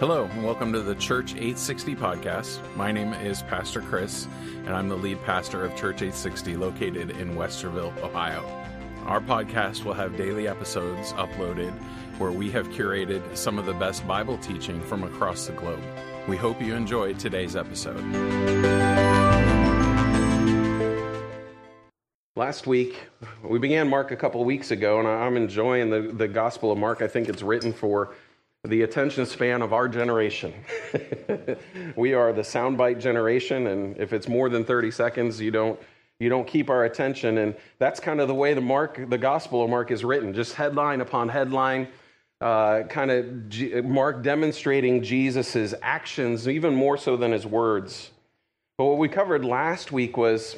Hello, and welcome to the Church 860 podcast. My name is Pastor Khris, and I'm the lead pastor of Church 860 located in Westerville, Ohio. Our podcast will have daily episodes uploaded where we have curated some of the best Bible teaching from across the globe. We hope you enjoy today's episode. Last week, we began Mark a couple weeks ago, and I'm enjoying the, the Gospel of Mark. I think it's written for the attention span of our generation. we are the soundbite generation, and if it's more than 30 seconds, you don't you don't keep our attention. And that's kind of the way the Mark, the Gospel of Mark is written, just headline upon headline, uh, kind of G- Mark demonstrating Jesus' actions, even more so than his words. But what we covered last week was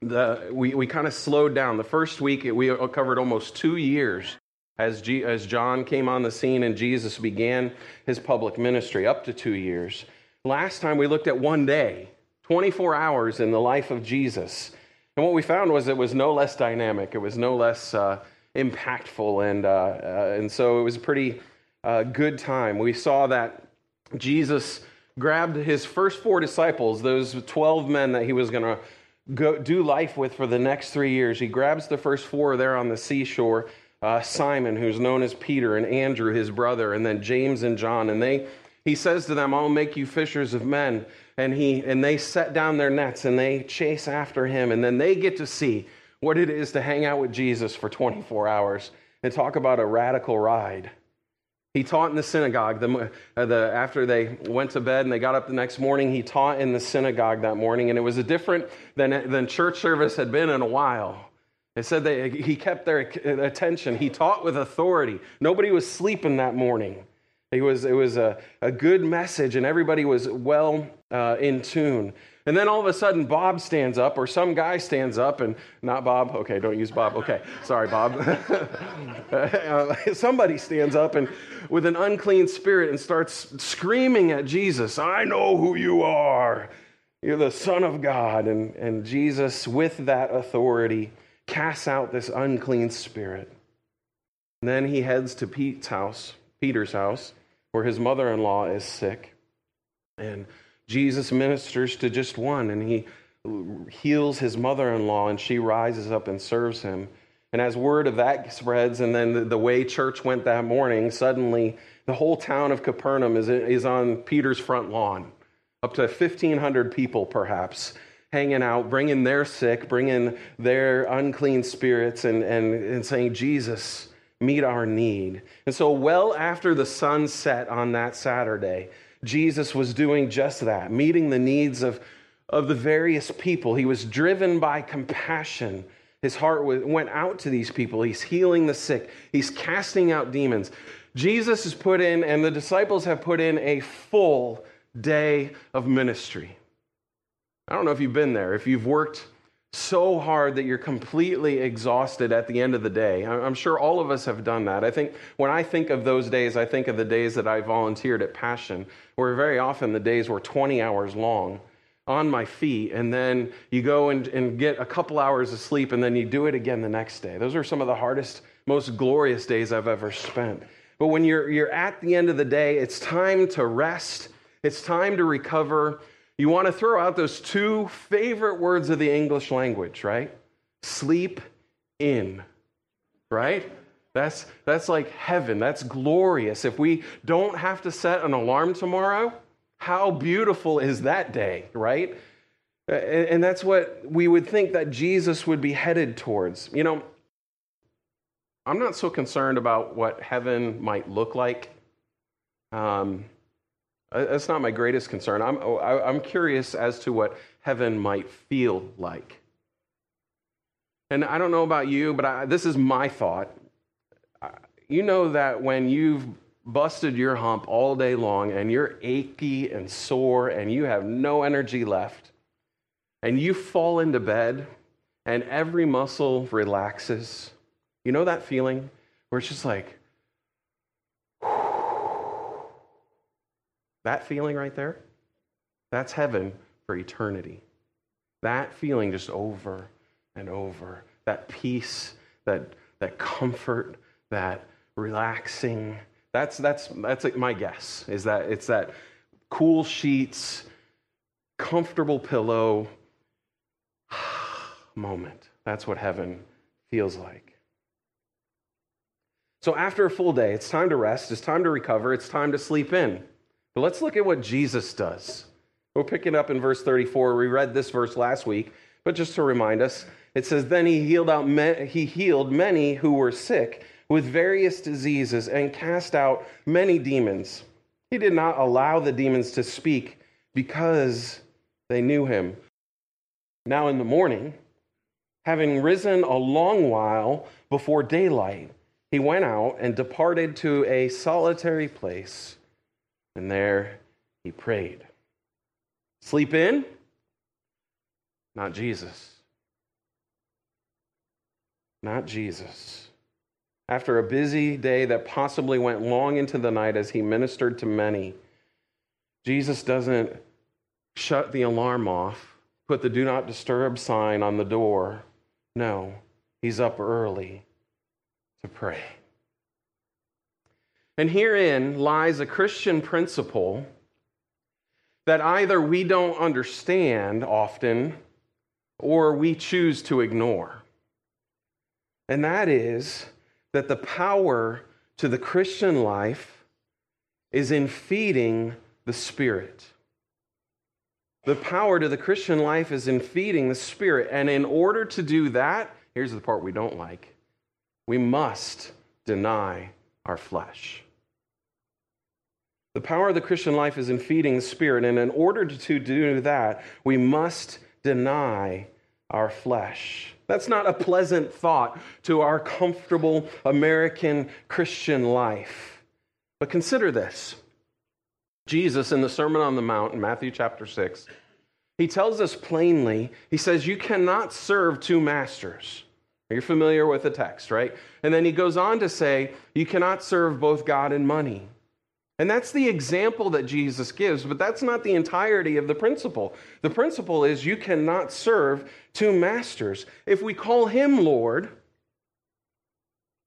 the we, we kind of slowed down. The first week we covered almost two years as, G, as John came on the scene and Jesus began his public ministry, up to two years. Last time we looked at one day, 24 hours in the life of Jesus. And what we found was it was no less dynamic, it was no less uh, impactful. And, uh, uh, and so it was a pretty uh, good time. We saw that Jesus grabbed his first four disciples, those 12 men that he was going to do life with for the next three years. He grabs the first four there on the seashore uh, Simon, who's known as Peter, and Andrew, his brother, and then James and John. And they, he says to them, I'll make you fishers of men. And, he, and they set down their nets and they chase after him. And then they get to see what it is to hang out with Jesus for 24 hours and talk about a radical ride. He taught in the synagogue. The, uh, the, after they went to bed and they got up the next morning, he taught in the synagogue that morning. And it was a different than, than church service had been in a while. It said that he kept their attention. He taught with authority. Nobody was sleeping that morning. It was, it was a, a good message, and everybody was well uh, in tune. And then all of a sudden, Bob stands up, or some guy stands up, and not Bob. Okay, don't use Bob. Okay, sorry, Bob. somebody stands up and with an unclean spirit and starts screaming at Jesus, I know who you are. You're the Son of God. And, and Jesus, with that authority, casts out this unclean spirit. And then he heads to Pete's house, Peter's house, where his mother in law is sick. And Jesus ministers to just one, and he heals his mother in law, and she rises up and serves him. And as word of that spreads, and then the, way church went that morning, suddenly the whole town of Capernaum is, is on Peter's front lawn, up to 1,500 people perhaps hanging out, bringing their sick, bringing their unclean spirits, and, and, and saying, Jesus, meet our need. And so, well after the sun set on that Saturday, Jesus was doing just that, meeting the needs of, of the various people. He was driven by compassion. His heart went out to these people. He's healing the sick, he's casting out demons. Jesus has put in, and the disciples have put in a full day of ministry. I don't know if you've been there, if you've worked so hard that you're completely exhausted at the end of the day. I'm sure all of us have done that. I think when I think of those days, I think of the days that I volunteered at Passion, where very often the days were 20 hours long on my feet, and then you go and, and get a couple hours of sleep, and then you do it again the next day. Those are some of the hardest, most glorious days I've ever spent. But when you're, you're at the end of the day, it's time to rest, it's time to recover you want to throw out those two favorite words of the English language, right? Sleep in, right? That's, that's like heaven. That's glorious. If we don't have to set an alarm tomorrow, how beautiful is that day, right? And that's what we would think that Jesus would be headed towards. You know, I'm not so concerned about what heaven might look like. Um, Uh, that's not my greatest concern. I'm, oh, I'm curious as to what heaven might feel like. And I don't know about you, but I, this is my thought. You know that when you've busted your hump all day long and you're achy and sore and you have no energy left, and you fall into bed and every muscle relaxes, you know that feeling where it's just like, That feeling right there, that's heaven for eternity. That feeling just over and over. That peace, that, that comfort, that relaxing, That's, that's, that's my guess, is that it's that cool sheets, comfortable pillow moment. That's what heaven feels like. So after a full day, it's time to rest, it's time to recover, it's time to sleep in. But let's look at what Jesus does. We're picking up in verse 34. We read this verse last week, but just to remind us, it says, Then he healed, out he healed many who were sick with various diseases and cast out many demons. He did not allow the demons to speak because they knew him. Now in the morning, having risen a long while before daylight, he went out and departed to a solitary place, and there he prayed. Sleep in? Not Jesus. Not Jesus. After a busy day that possibly went long into the night as he ministered to many, Jesus doesn't shut the alarm off, put the do not disturb sign on the door. No, he's up early to pray. And herein lies a Christian principle that either we don't understand often or we choose to ignore. And that is that the power to the Christian life is in feeding the Spirit. The power to the Christian life is in feeding the Spirit. And in order to do that, here's the part we don't like we must deny our flesh. The power of the Christian life is in feeding the Spirit. And in order to do that, we must deny our flesh. That's not a pleasant thought to our comfortable American Christian life. But consider this Jesus, in the Sermon on the Mount in Matthew chapter 6, he tells us plainly, he says, You cannot serve two masters. You're familiar with the text, right? And then he goes on to say, You cannot serve both God and money. And that's the example that Jesus gives, but that's not the entirety of the principle. The principle is you cannot serve two masters. If we call him Lord,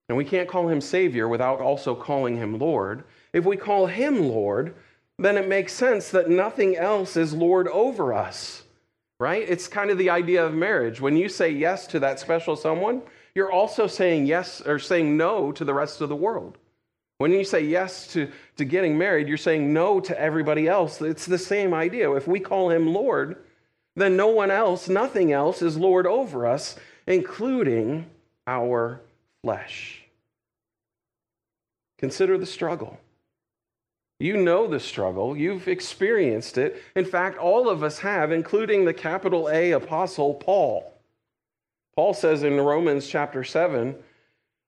and we can't call him Savior without also calling him Lord, if we call him Lord, then it makes sense that nothing else is Lord over us, right? It's kind of the idea of marriage. When you say yes to that special someone, you're also saying yes or saying no to the rest of the world. When you say yes to, to getting married, you're saying no to everybody else. It's the same idea. If we call him Lord, then no one else, nothing else is Lord over us, including our flesh. Consider the struggle. You know the struggle. You've experienced it. In fact, all of us have, including the capital A apostle, Paul. Paul says in Romans chapter 7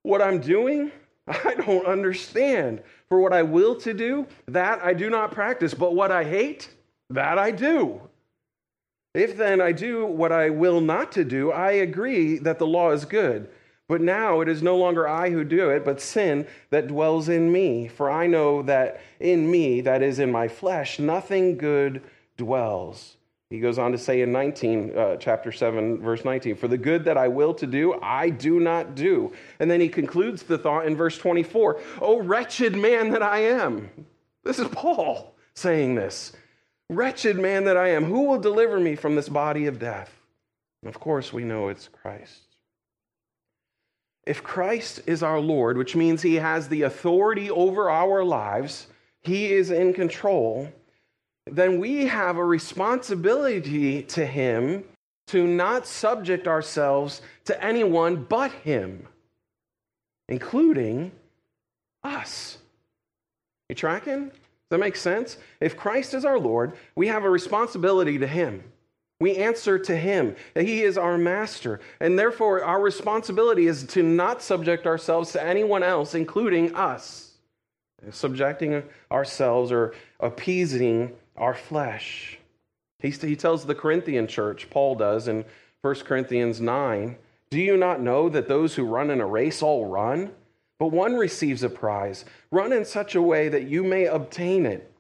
What I'm doing, I don't understand. For what I will to do, that I do not practice, but what I hate, that I do. If then I do what I will not to do, I agree that the law is good. But now it is no longer I who do it, but sin that dwells in me. For I know that in me, that is in my flesh, nothing good dwells. He goes on to say in 19, uh, chapter 7, verse 19, For the good that I will to do, I do not do. And then he concludes the thought in verse 24, Oh, wretched man that I am. This is Paul saying this. Wretched man that I am, who will deliver me from this body of death? And of course, we know it's Christ. If Christ is our Lord, which means he has the authority over our lives, he is in control then we have a responsibility to Him to not subject ourselves to anyone but Him, including us. You tracking? Does that make sense? If Christ is our Lord, we have a responsibility to Him. We answer to Him. He is our master. And therefore, our responsibility is to not subject ourselves to anyone else, including us. Subjecting ourselves or appeasing our flesh. He, he tells the Corinthian church, Paul does in 1 Corinthians 9, Do you not know that those who run in a race all run? But one receives a prize. Run in such a way that you may obtain it.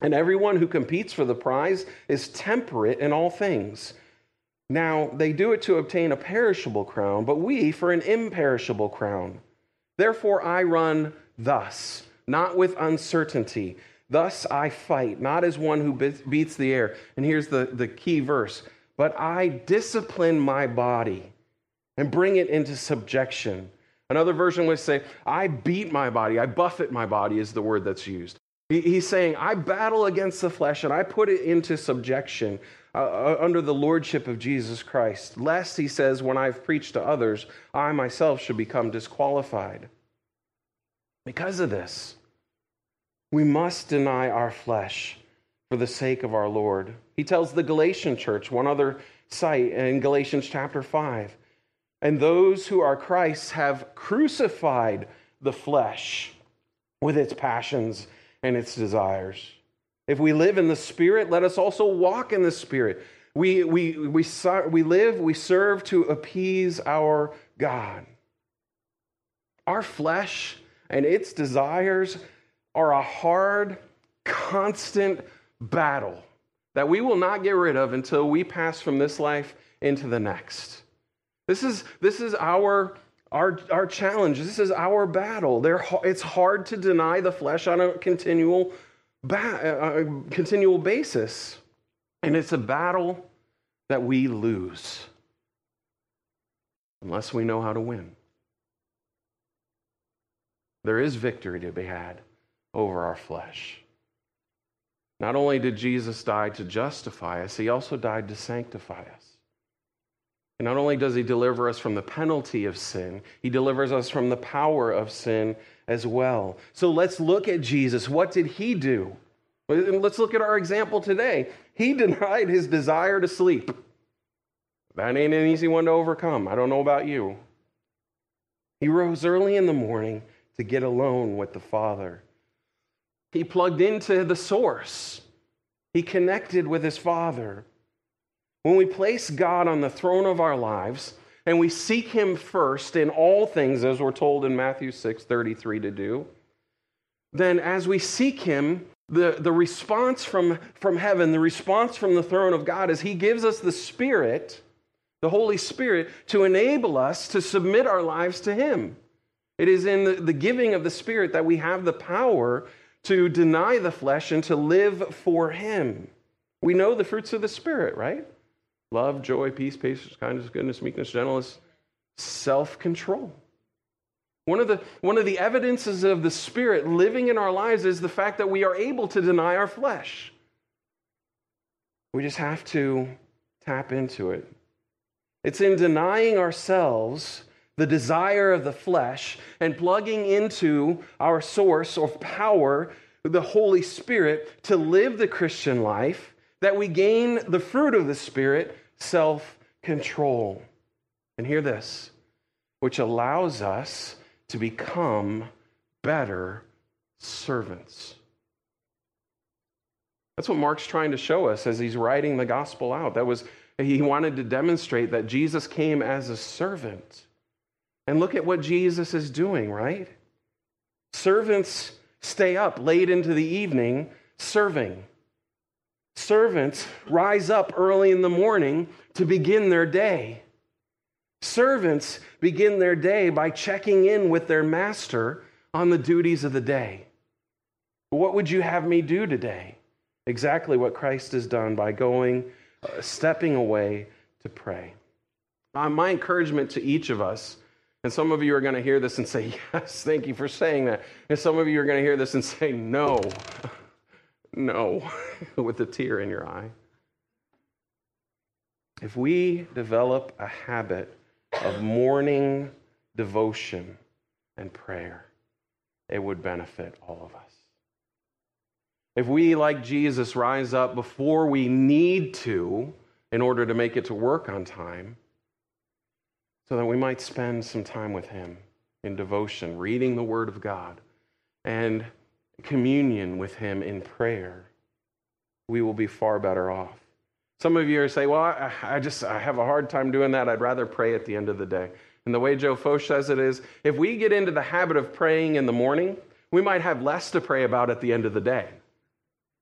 And everyone who competes for the prize is temperate in all things. Now, they do it to obtain a perishable crown, but we for an imperishable crown. Therefore, I run thus not with uncertainty. Thus I fight, not as one who beats the air. And here's the, the key verse but I discipline my body and bring it into subjection. Another version would say, I beat my body, I buffet my body, is the word that's used. He's saying, I battle against the flesh and I put it into subjection uh, uh, under the lordship of Jesus Christ, lest, he says, when I've preached to others, I myself should become disqualified. Because of this, we must deny our flesh for the sake of our Lord. He tells the Galatian church, one other site in Galatians chapter 5, and those who are Christ's have crucified the flesh with its passions and its desires. If we live in the Spirit, let us also walk in the Spirit. We, we, we, we live, we serve to appease our God. Our flesh and its desires are a hard, constant battle that we will not get rid of until we pass from this life into the next. This is, this is our, our, our challenge. This is our battle. They're, it's hard to deny the flesh on a continual, ba- uh, continual basis. And it's a battle that we lose unless we know how to win. There is victory to be had over our flesh. Not only did Jesus die to justify us, he also died to sanctify us. And not only does he deliver us from the penalty of sin, he delivers us from the power of sin as well. So let's look at Jesus. What did he do? Let's look at our example today. He denied his desire to sleep. That ain't an easy one to overcome. I don't know about you. He rose early in the morning to get alone with the Father. He plugged into the source, he connected with his Father. When we place God on the throne of our lives and we seek him first in all things, as we're told in Matthew 6 33 to do, then as we seek him, the, the response from, from heaven, the response from the throne of God is he gives us the Spirit, the Holy Spirit, to enable us to submit our lives to him. It is in the, the giving of the Spirit that we have the power to deny the flesh and to live for Him. We know the fruits of the Spirit, right? Love, joy, peace, patience, kindness, goodness, meekness, gentleness, self control. One of, the, one of the evidences of the Spirit living in our lives is the fact that we are able to deny our flesh. We just have to tap into it. It's in denying ourselves the desire of the flesh and plugging into our source of power, the Holy Spirit, to live the Christian life, that we gain the fruit of the Spirit, self control. And hear this, which allows us to become better servants. That's what Mark's trying to show us as he's writing the gospel out. That was he wanted to demonstrate that Jesus came as a servant and look at what Jesus is doing, right? Servants stay up late into the evening serving. Servants rise up early in the morning to begin their day. Servants begin their day by checking in with their master on the duties of the day. What would you have me do today? Exactly what Christ has done by going, uh, stepping away to pray. Uh, my encouragement to each of us and some of you are going to hear this and say, Yes, thank you for saying that. And some of you are going to hear this and say, No, no, with a tear in your eye. If we develop a habit of morning devotion and prayer, it would benefit all of us. If we, like Jesus, rise up before we need to in order to make it to work on time, so that we might spend some time with Him in devotion, reading the Word of God, and communion with Him in prayer, we will be far better off. Some of you are saying, Well, I, I just I have a hard time doing that. I'd rather pray at the end of the day. And the way Joe Focht says it is if we get into the habit of praying in the morning, we might have less to pray about at the end of the day.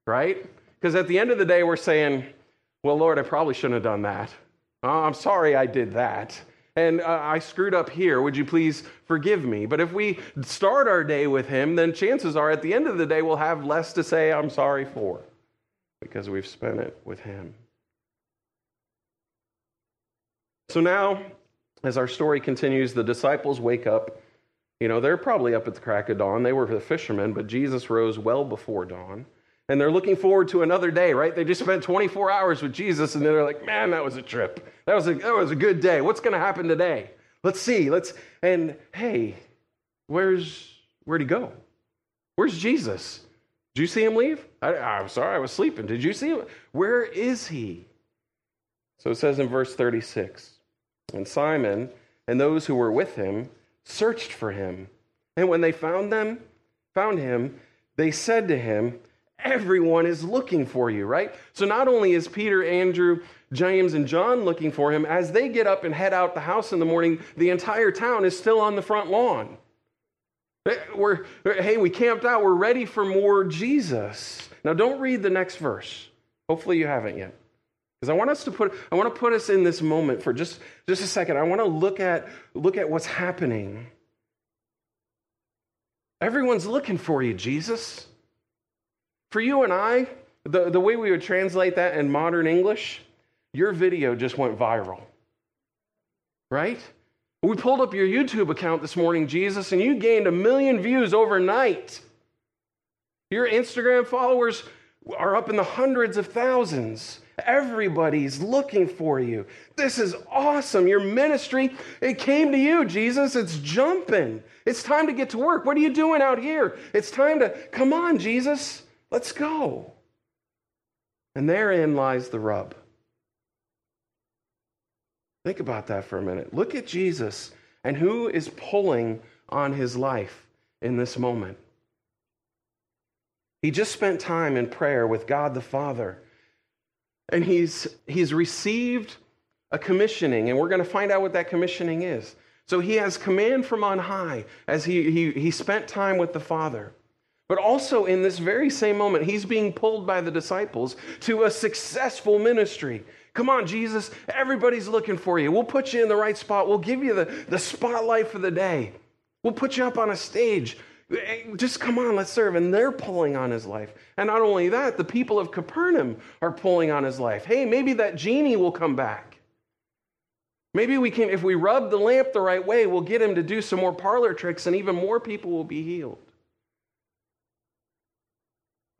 Right? Because at the end of the day, we're saying, Well, Lord, I probably shouldn't have done that. Oh, I'm sorry I did that. And uh, I screwed up here. Would you please forgive me? But if we start our day with Him, then chances are at the end of the day we'll have less to say I'm sorry for because we've spent it with Him. So now, as our story continues, the disciples wake up. You know, they're probably up at the crack of dawn. They were the fishermen, but Jesus rose well before dawn. And they're looking forward to another day, right? They just spent 24 hours with Jesus, and they're like, man, that was a trip. That was a, that was a good day. What's going to happen today? Let's see. Let's, and hey, where's, where'd he go? Where's Jesus? Did you see him leave? I, I'm sorry, I was sleeping. Did you see him? Where is he? So it says in verse 36 And Simon and those who were with him searched for him. And when they found them, found him, they said to him, Everyone is looking for you, right? So not only is Peter, Andrew, James, and John looking for him, as they get up and head out the house in the morning, the entire town is still on the front lawn. Eh, we're, eh, hey, we camped out. We're ready for more Jesus. Now, don't read the next verse. Hopefully, you haven't yet. Because I want us to put, I want to put us in this moment for just, just a second. I want to look at, look at what's happening. Everyone's looking for you, Jesus. For you and I, the, the way we would translate that in modern English, your video just went viral. Right? We pulled up your YouTube account this morning, Jesus, and you gained a million views overnight. Your Instagram followers are up in the hundreds of thousands. Everybody's looking for you. This is awesome. Your ministry, it came to you, Jesus. It's jumping. It's time to get to work. What are you doing out here? It's time to come on, Jesus. Let's go. And therein lies the rub. Think about that for a minute. Look at Jesus and who is pulling on his life in this moment. He just spent time in prayer with God the Father. And he's, he's received a commissioning, and we're going to find out what that commissioning is. So he has command from on high as he, he, he spent time with the Father. But also in this very same moment, he's being pulled by the disciples to a successful ministry. Come on, Jesus, everybody's looking for you. We'll put you in the right spot. We'll give you the, the spotlight for the day. We'll put you up on a stage. Just come on, let's serve. And they're pulling on his life. And not only that, the people of Capernaum are pulling on his life. Hey, maybe that genie will come back. Maybe we can, if we rub the lamp the right way, we'll get him to do some more parlor tricks and even more people will be healed.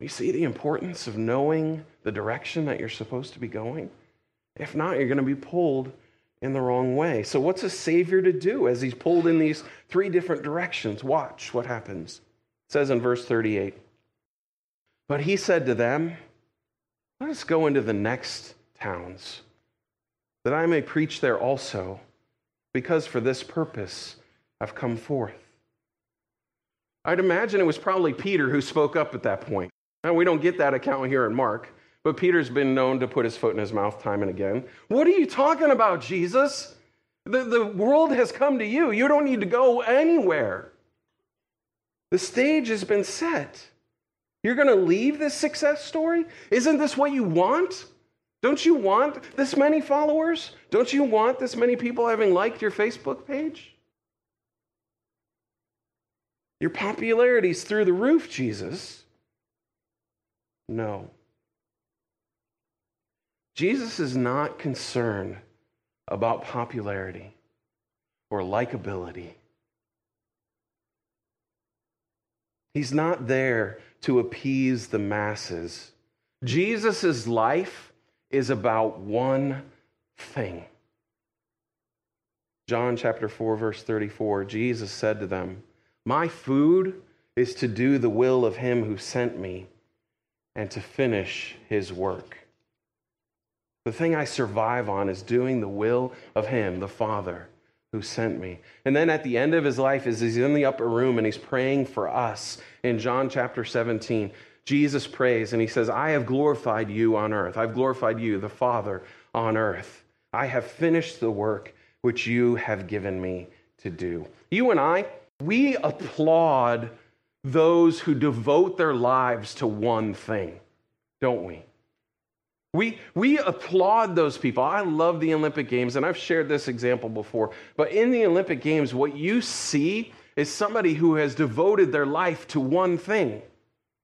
You see the importance of knowing the direction that you're supposed to be going? If not, you're going to be pulled in the wrong way. So, what's a Savior to do as he's pulled in these three different directions? Watch what happens. It says in verse 38 But he said to them, Let us go into the next towns, that I may preach there also, because for this purpose I've come forth. I'd imagine it was probably Peter who spoke up at that point. And we don't get that account here in Mark, but Peter's been known to put his foot in his mouth time and again. What are you talking about, Jesus? The, the world has come to you. You don't need to go anywhere. The stage has been set. You're going to leave this success story? Isn't this what you want? Don't you want this many followers? Don't you want this many people having liked your Facebook page? Your popularity's through the roof, Jesus. No. Jesus is not concerned about popularity or likability. He's not there to appease the masses. Jesus' life is about one thing. John chapter 4, verse 34, Jesus said to them, My food is to do the will of him who sent me and to finish his work. The thing I survive on is doing the will of him, the Father who sent me. And then at the end of his life, as he's in the upper room and he's praying for us in John chapter 17, Jesus prays and he says, I have glorified you on earth. I've glorified you, the Father, on earth. I have finished the work which you have given me to do. You and I, we applaud those who devote their lives to one thing, don't we? We, we applaud those people. I love the Olympic Games, and I've shared this example before. But in the Olympic Games, what you see is somebody who has devoted their life to one thing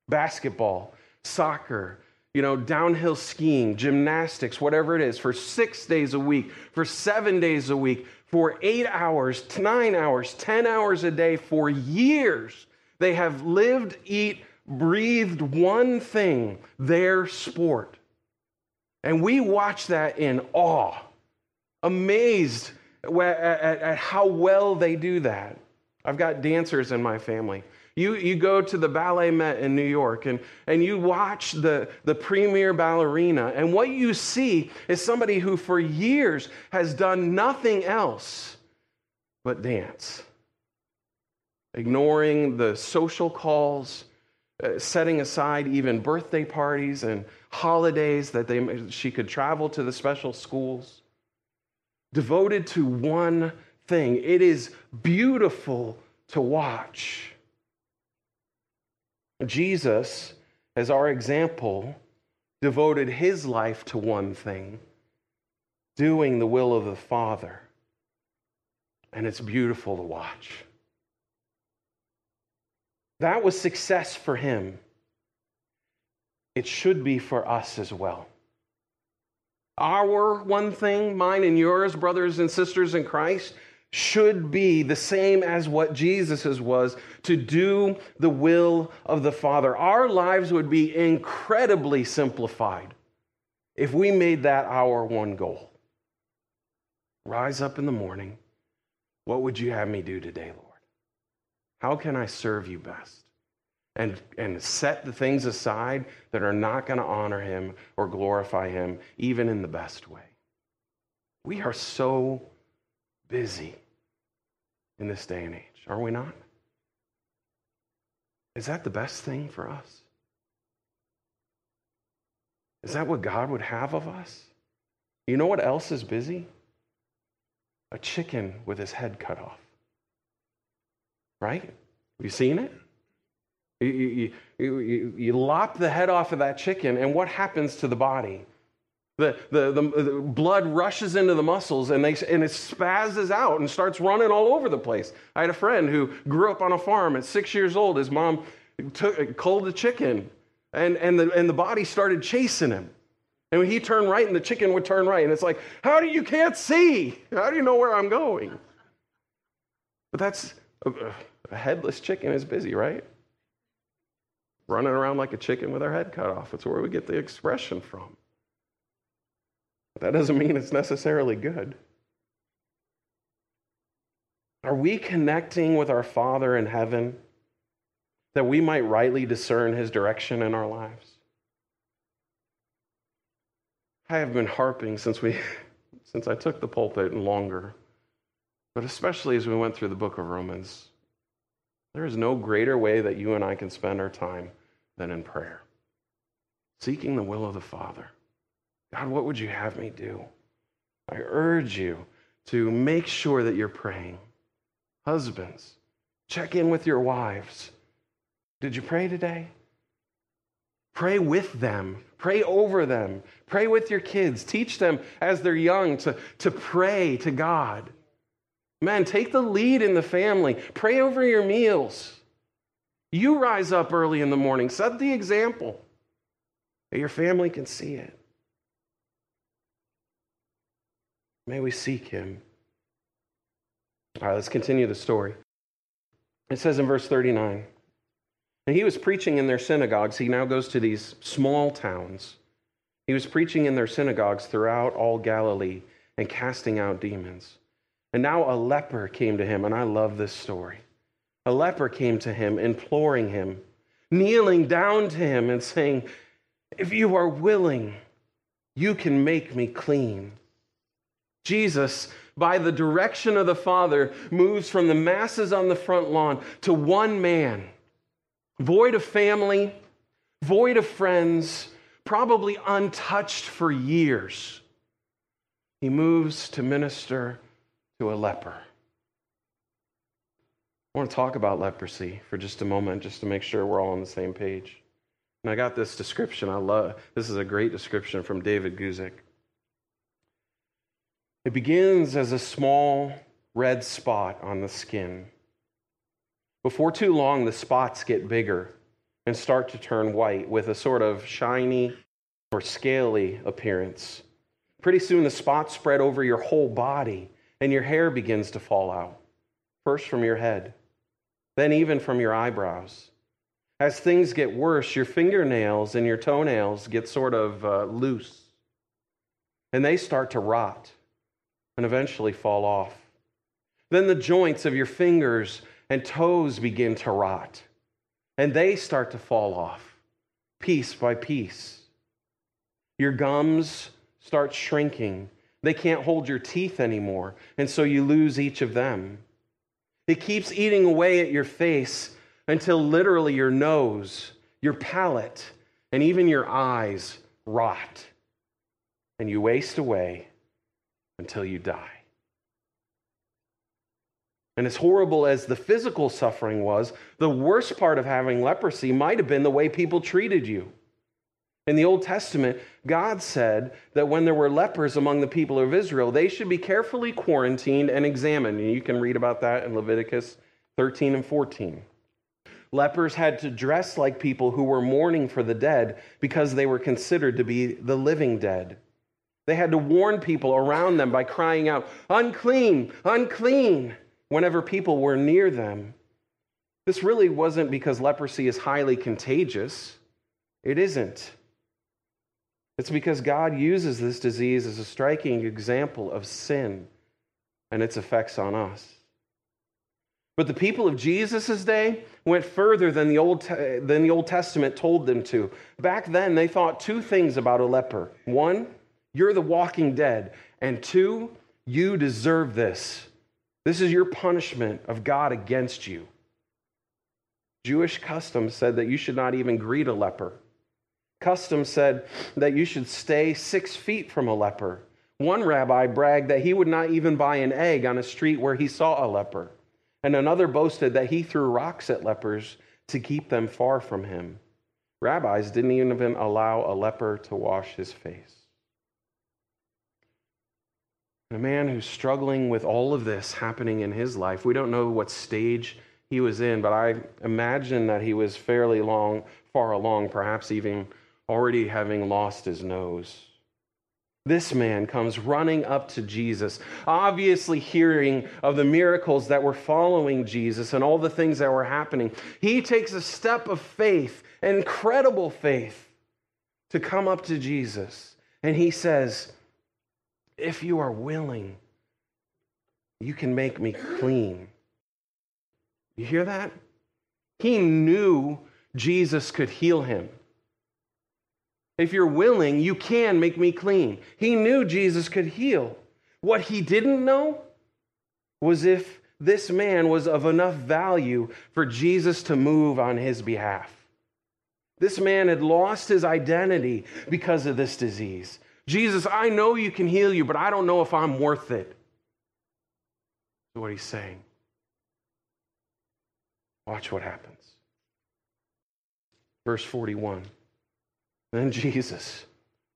basketball, soccer, you know, downhill skiing, gymnastics, whatever it is, for six days a week, for seven days a week, for eight hours, nine hours, 10 hours a day, for years. They have lived, eat, breathed one thing their sport. And we watch that in awe, amazed at, how well they do that. I've got dancers in my family. You, you go to the BalletMet in New York and, and you watch the, the premier ballerina, and what you see is somebody who for years has done nothing else but dance, ignoring the social calls, uh, setting aside even birthday parties and holidays that they, she could travel to the special schools, devoted to one thing. It is beautiful to watch. Jesus, as our example, devoted his life to one thing doing the will of the Father. And it's beautiful to watch. That was success for him. It should be for us as well. Our one thing, mine and yours, brothers and sisters in Christ, should be the same as what Jesus's was to do the will of the Father. Our lives would be incredibly simplified if we made that our one goal. Rise up in the morning. What would you have me do today, Lord? How can I serve you best? And, and set the things aside that are not going to honor him or glorify him, even in the best way. We are so busy in this day and age, are we not? Is that the best thing for us? Is that what God would have of us? You know what else is busy? A chicken with his head cut off. Right? Have you seen it? You, you, you, you, lop the head off of that chicken, and what happens to the body? The, the, the, the, blood rushes into the muscles and, they, and it spazzes out and starts running all over the place. I had a friend who grew up on a farm at six years old. His mom took, culled a chicken, and, and, the, and the body started chasing him. And when he turned right, and the chicken would turn right. And it's like, how do you can't see? How do you know where I'm going? But that's a, headless chicken is busy, right? Running around like a chicken with her head cut off. It's where we get the expression from. But that doesn't mean it's necessarily good. Are we connecting with our Father in heaven that we might rightly discern his direction in our lives? I have been harping since we since I took the pulpit and longer, but especially as we went through the book of Romans. There is no greater way that you and I can spend our time than in prayer, seeking the will of the Father. God, what would you have me do? I urge you to make sure that you're praying. Husbands, check in with your wives. Did you pray today? Pray with them. Pray over them. Pray with your kids. Teach them as they're young to, to pray to God. Men, take the lead in the family. Pray over your meals. You rise up early in the morning. Set the example that your family can see it. May we seek him. All right, let's continue the story. It says in verse 39 And he was preaching in their synagogues. He now goes to these small towns. He was preaching in their synagogues throughout all Galilee and casting out demons. And now a leper came to him, and I love this story. A leper came to him, imploring him, kneeling down to him, and saying, If you are willing, you can make me clean. Jesus, by the direction of the Father, moves from the masses on the front lawn to one man, void of family, void of friends, probably untouched for years. He moves to minister to a leper. I want to talk about leprosy for just a moment, just to make sure we're all on the same page. And I got this description. I love this is a great description from David Guzik. It begins as a small red spot on the skin. Before too long, the spots get bigger and start to turn white with a sort of shiny or scaly appearance. Pretty soon, the spots spread over your whole body and your hair begins to fall out, first from your head, then even from your eyebrows. As things get worse, your fingernails and your toenails get sort of uh, loose, and they start to rot and eventually fall off. Then the joints of your fingers and toes begin to rot, and they start to fall off piece by piece. Your gums start shrinking. They can't hold your teeth anymore, and so you lose each of them. It keeps eating away at your face until literally your nose, your palate, and even your eyes rot, and you waste away until you die. And as horrible as the physical suffering was, the worst part of having leprosy might have been the way people treated you. In the Old Testament, God said that when there were lepers among the people of Israel, they should be carefully quarantined and examined. And you can read about that in Leviticus 13 and 14. Lepers had to dress like people who were mourning for the dead because they were considered to be the living dead. They had to warn people around them by crying out, unclean, unclean, whenever people were near them. This really wasn't because leprosy is highly contagious. It isn't. It's because God uses this disease as a striking example of sin and its effects on us. But the people of Jesus' day went further than the, Old, than the Old Testament told them to. Back then, they thought two things about a leper. One, you're the walking dead. And two, you deserve this. This is your punishment of God against you. Jewish custom said that you should not even greet a leper. Custom said that you should stay six feet from a leper. One rabbi bragged that he would not even buy an egg on a street where he saw a leper. And another boasted that he threw rocks at lepers to keep them far from him. Rabbis didn't even allow a leper to wash his face. A man who's struggling with all of this happening in his life. We don't know what stage he was in, but I imagine that he was fairly long, far along, perhaps even already having lost his nose. This man comes running up to Jesus, obviously hearing of the miracles that were following Jesus and all the things that were happening. He takes a step of faith, incredible faith, to come up to Jesus. And he says, if you are willing, you can make me clean. You hear that? He knew Jesus could heal him. If you're willing, you can make me clean. He knew Jesus could heal. What he didn't know was if this man was of enough value for Jesus to move on his behalf. This man had lost his identity because of this disease. Jesus, I know you can heal you, but I don't know if I'm worth it. What he's saying. Watch what happens. Verse 41. Then Jesus,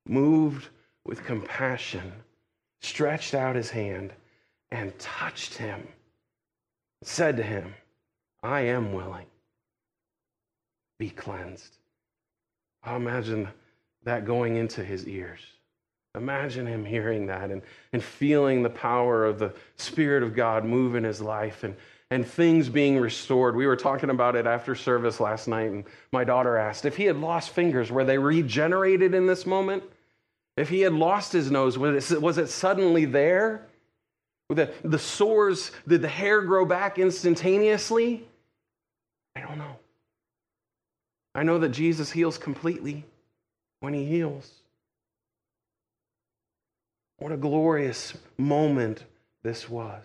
moved with compassion, stretched out his hand and touched him, said to him, I am willing. Be cleansed. I imagine that going into his ears. Imagine him hearing that and, and feeling the power of the Spirit of God move in his life and, and things being restored. We were talking about it after service last night, and my daughter asked if he had lost fingers, were they regenerated in this moment? If he had lost his nose, was it, was it suddenly there? The, the sores, did the hair grow back instantaneously? I don't know. I know that Jesus heals completely when he heals. What a glorious moment this was.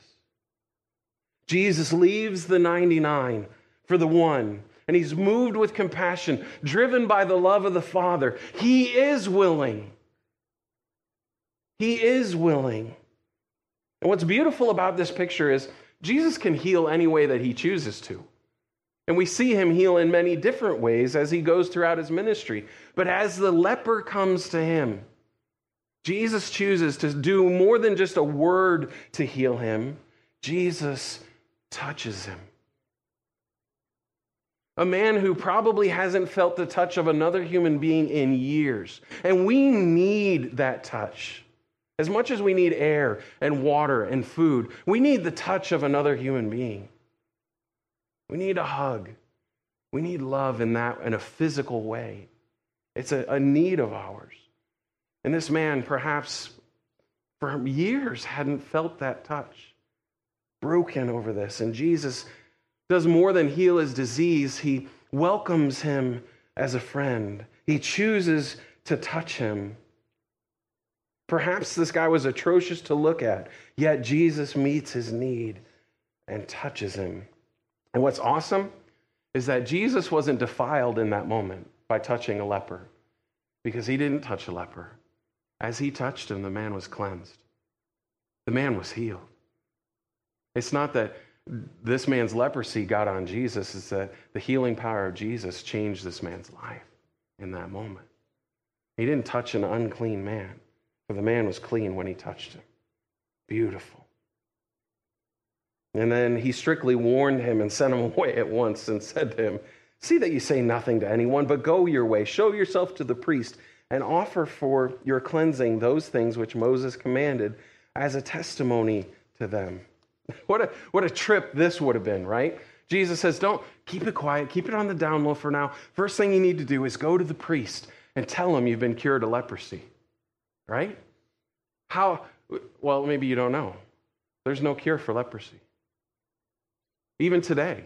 Jesus leaves the 99 for the one, and he's moved with compassion, driven by the love of the Father. He is willing. He is willing. And what's beautiful about this picture is Jesus can heal any way that he chooses to. And we see him heal in many different ways as he goes throughout his ministry. But as the leper comes to him, Jesus chooses to do more than just a word to heal him. Jesus touches him. A man who probably hasn't felt the touch of another human being in years. And we need that touch. As much as we need air and water and food, we need the touch of another human being. We need a hug. We need love in that in a physical way. It's a, a need of ours. And this man, perhaps for years, hadn't felt that touch, broken over this. And Jesus does more than heal his disease, he welcomes him as a friend. He chooses to touch him. Perhaps this guy was atrocious to look at, yet Jesus meets his need and touches him. And what's awesome is that Jesus wasn't defiled in that moment by touching a leper because he didn't touch a leper. As he touched him, the man was cleansed, the man was healed. It's not that this man's leprosy got on Jesus, it's that the healing power of Jesus changed this man's life in that moment. He didn't touch an unclean man, for the man was clean when he touched him. Beautiful. And then he strictly warned him and sent him away at once and said to him, See that you say nothing to anyone, but go your way, show yourself to the priest, and offer for your cleansing those things which Moses commanded as a testimony to them. What a, what a trip this would have been, right? Jesus says, Don't keep it quiet, keep it on the down low for now. First thing you need to do is go to the priest and tell him you've been cured of leprosy, right? How, well, maybe you don't know. There's no cure for leprosy. Even today,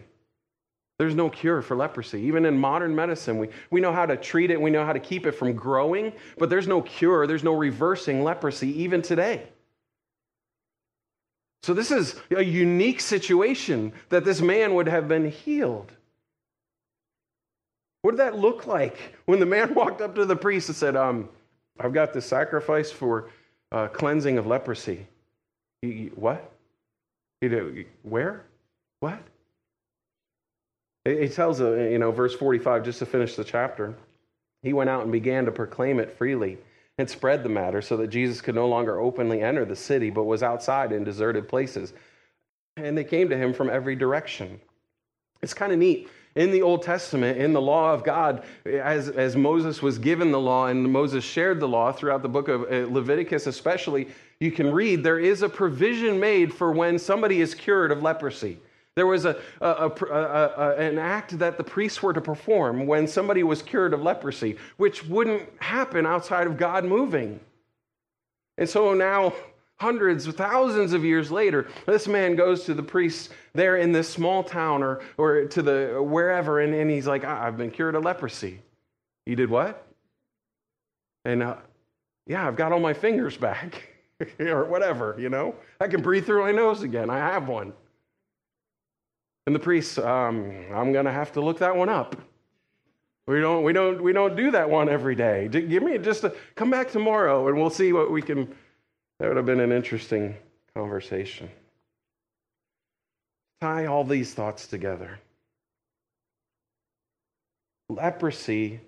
there's no cure for leprosy. Even in modern medicine, we, we know how to treat it, we know how to keep it from growing, but there's no cure, there's no reversing leprosy even today. So, this is a unique situation that this man would have been healed. What did that look like when the man walked up to the priest and said, um, I've got this sacrifice for uh, cleansing of leprosy? What? He, where? What? He tells, uh, you know, verse 45, just to finish the chapter. He went out and began to proclaim it freely and spread the matter so that Jesus could no longer openly enter the city, but was outside in deserted places. And they came to him from every direction. It's kind of neat. In the Old Testament, in the law of God, as, as Moses was given the law and Moses shared the law throughout the book of uh, Leviticus, especially, you can read there is a provision made for when somebody is cured of leprosy. There was a, a, a, an act that the priests were to perform when somebody was cured of leprosy, which wouldn't happen outside of God moving. And so now, hundreds, thousands of years later, this man goes to the priests there in this small town or, or to the wherever, and, and he's like, I've been cured of leprosy. You did what? And uh, yeah, I've got all my fingers back, or whatever, you know? I can breathe through my nose again. I have one. And the priest, um, I'm going to have to look that one up. We don't, we, don't, we don't do that one every day. Give me just a, come back tomorrow and we'll see what we can. That would have been an interesting conversation. Tie all these thoughts together. Leprosy,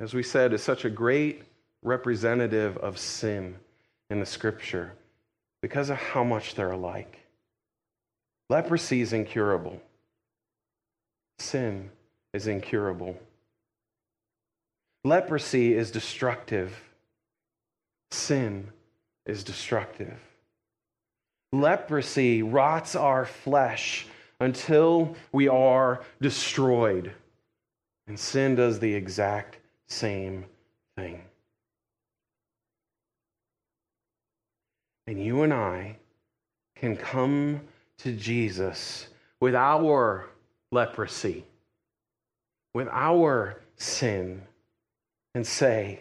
as we said, is such a great representative of sin in the scripture because of how much they're alike. Leprosy is incurable sin is incurable. Leprosy is destructive. Sin is destructive. Leprosy rots our flesh until we are destroyed. And sin does the exact same thing. And you and I can come to Jesus with our leprosy, with our sin, and say,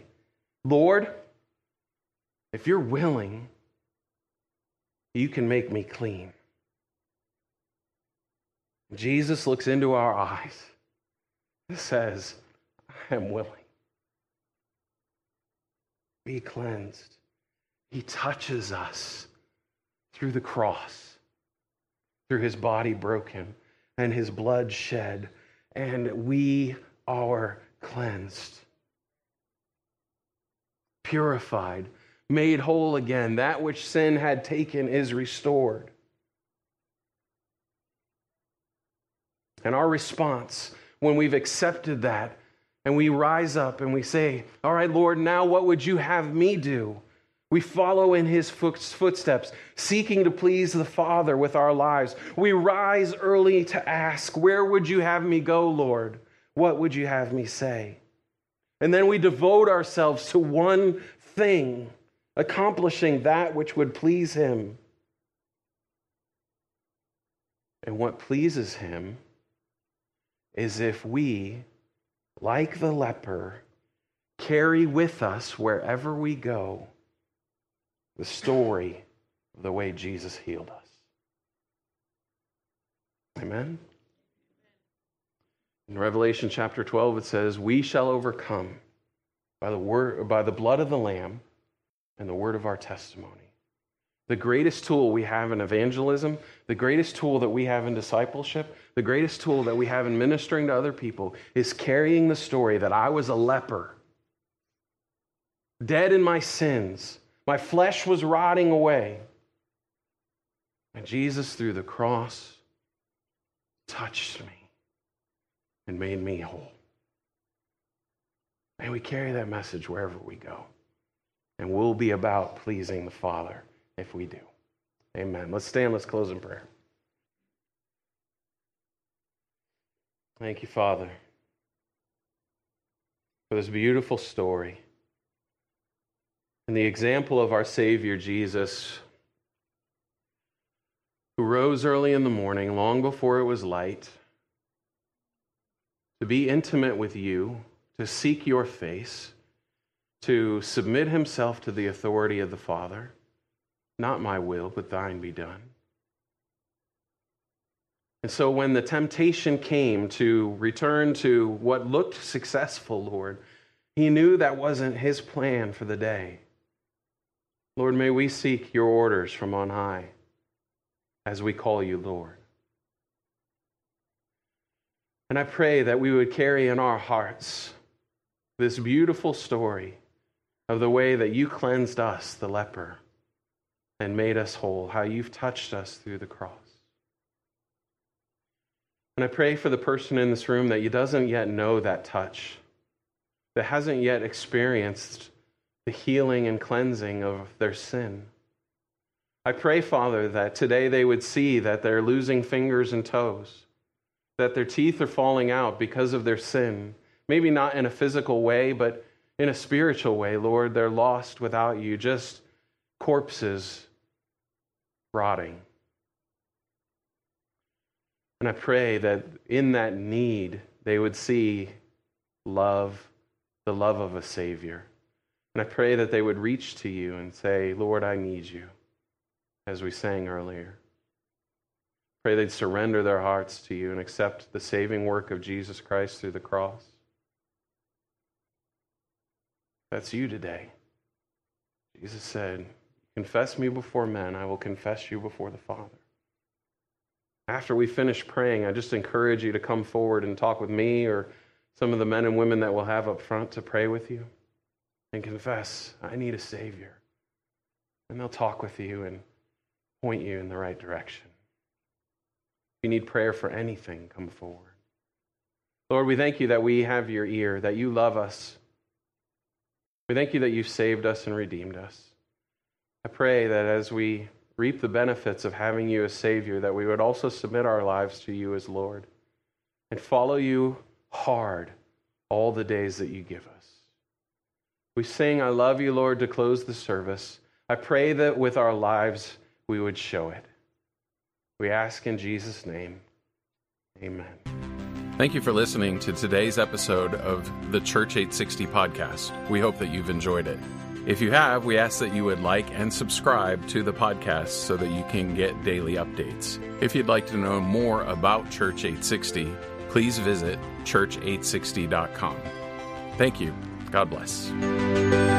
Lord, if you're willing, you can make me clean. Jesus looks into our eyes and says, I am willing. Be cleansed. He touches us through the cross, through his body broken and his blood shed. and we are cleansed, purified, made whole again. That which sin had taken is restored. And our response when we've accepted that and we rise up and we say, All right, Lord, now what would you have me do? We follow in his footsteps, seeking to please the Father with our lives. We rise early to ask, Where would you have me go, Lord? What would you have me say? And then we devote ourselves to one thing, accomplishing that which would please him. And what pleases him is if we, like the leper, carry with us wherever we go the story of the way Jesus healed us. Amen? In Revelation chapter 12, it says, We shall overcome by the, word, by the blood of the Lamb and the word of our testimony. The greatest tool we have in evangelism, the greatest tool that we have in discipleship, the greatest tool that we have in ministering to other people is carrying the story that I was a leper, dead in my sins, my flesh was rotting away. And Jesus, through the cross, touched me and made me whole. May we carry that message wherever we go. And we'll be about pleasing the Father if we do. Amen. Let's stand, let's close in prayer. Thank you, Father, for this beautiful story and the example of our Savior Jesus, who rose early in the morning, long before it was light, to be intimate with you, to seek your face, to submit himself to the authority of the Father. Not my will, but thine be done. And so when the temptation came to return to what looked successful, Lord, he knew that wasn't his plan for the day. Lord, may we seek your orders from on high as we call you Lord. And I pray that we would carry in our hearts this beautiful story of the way that you cleansed us, the leper, and made us whole, how you've touched us through the cross. And I pray for the person in this room that doesn't yet know that touch, that hasn't yet experienced the healing and cleansing of their sin. I pray, Father, that today they would see that they're losing fingers and toes, that their teeth are falling out because of their sin. Maybe not in a physical way, but in a spiritual way, Lord. They're lost without you, just corpses rotting. And I pray that in that need, they would see love, the love of a Savior. And I pray that they would reach to you and say, Lord, I need you, as we sang earlier. Pray they'd surrender their hearts to you and accept the saving work of Jesus Christ through the cross. That's you today. Jesus said, Confess me before men, I will confess you before the Father. After we finish praying, I just encourage you to come forward and talk with me or some of the men and women that we'll have up front to pray with you and confess, I need a Savior. And they'll talk with you and point you in the right direction. If you need prayer for anything, come forward. Lord, we thank you that we have your ear, that you love us. We thank you that you've saved us and redeemed us. I pray that as we reap the benefits of having you as Savior, that we would also submit our lives to you as Lord and follow you hard all the days that you give us. We sing, I love you, Lord, to close the service. I pray that with our lives we would show it. We ask in Jesus' name. Amen. Thank you for listening to today's episode of the Church 860 podcast. We hope that you've enjoyed it. If you have, we ask that you would like and subscribe to the podcast so that you can get daily updates. If you'd like to know more about Church 860, please visit church860.com. Thank you God bless.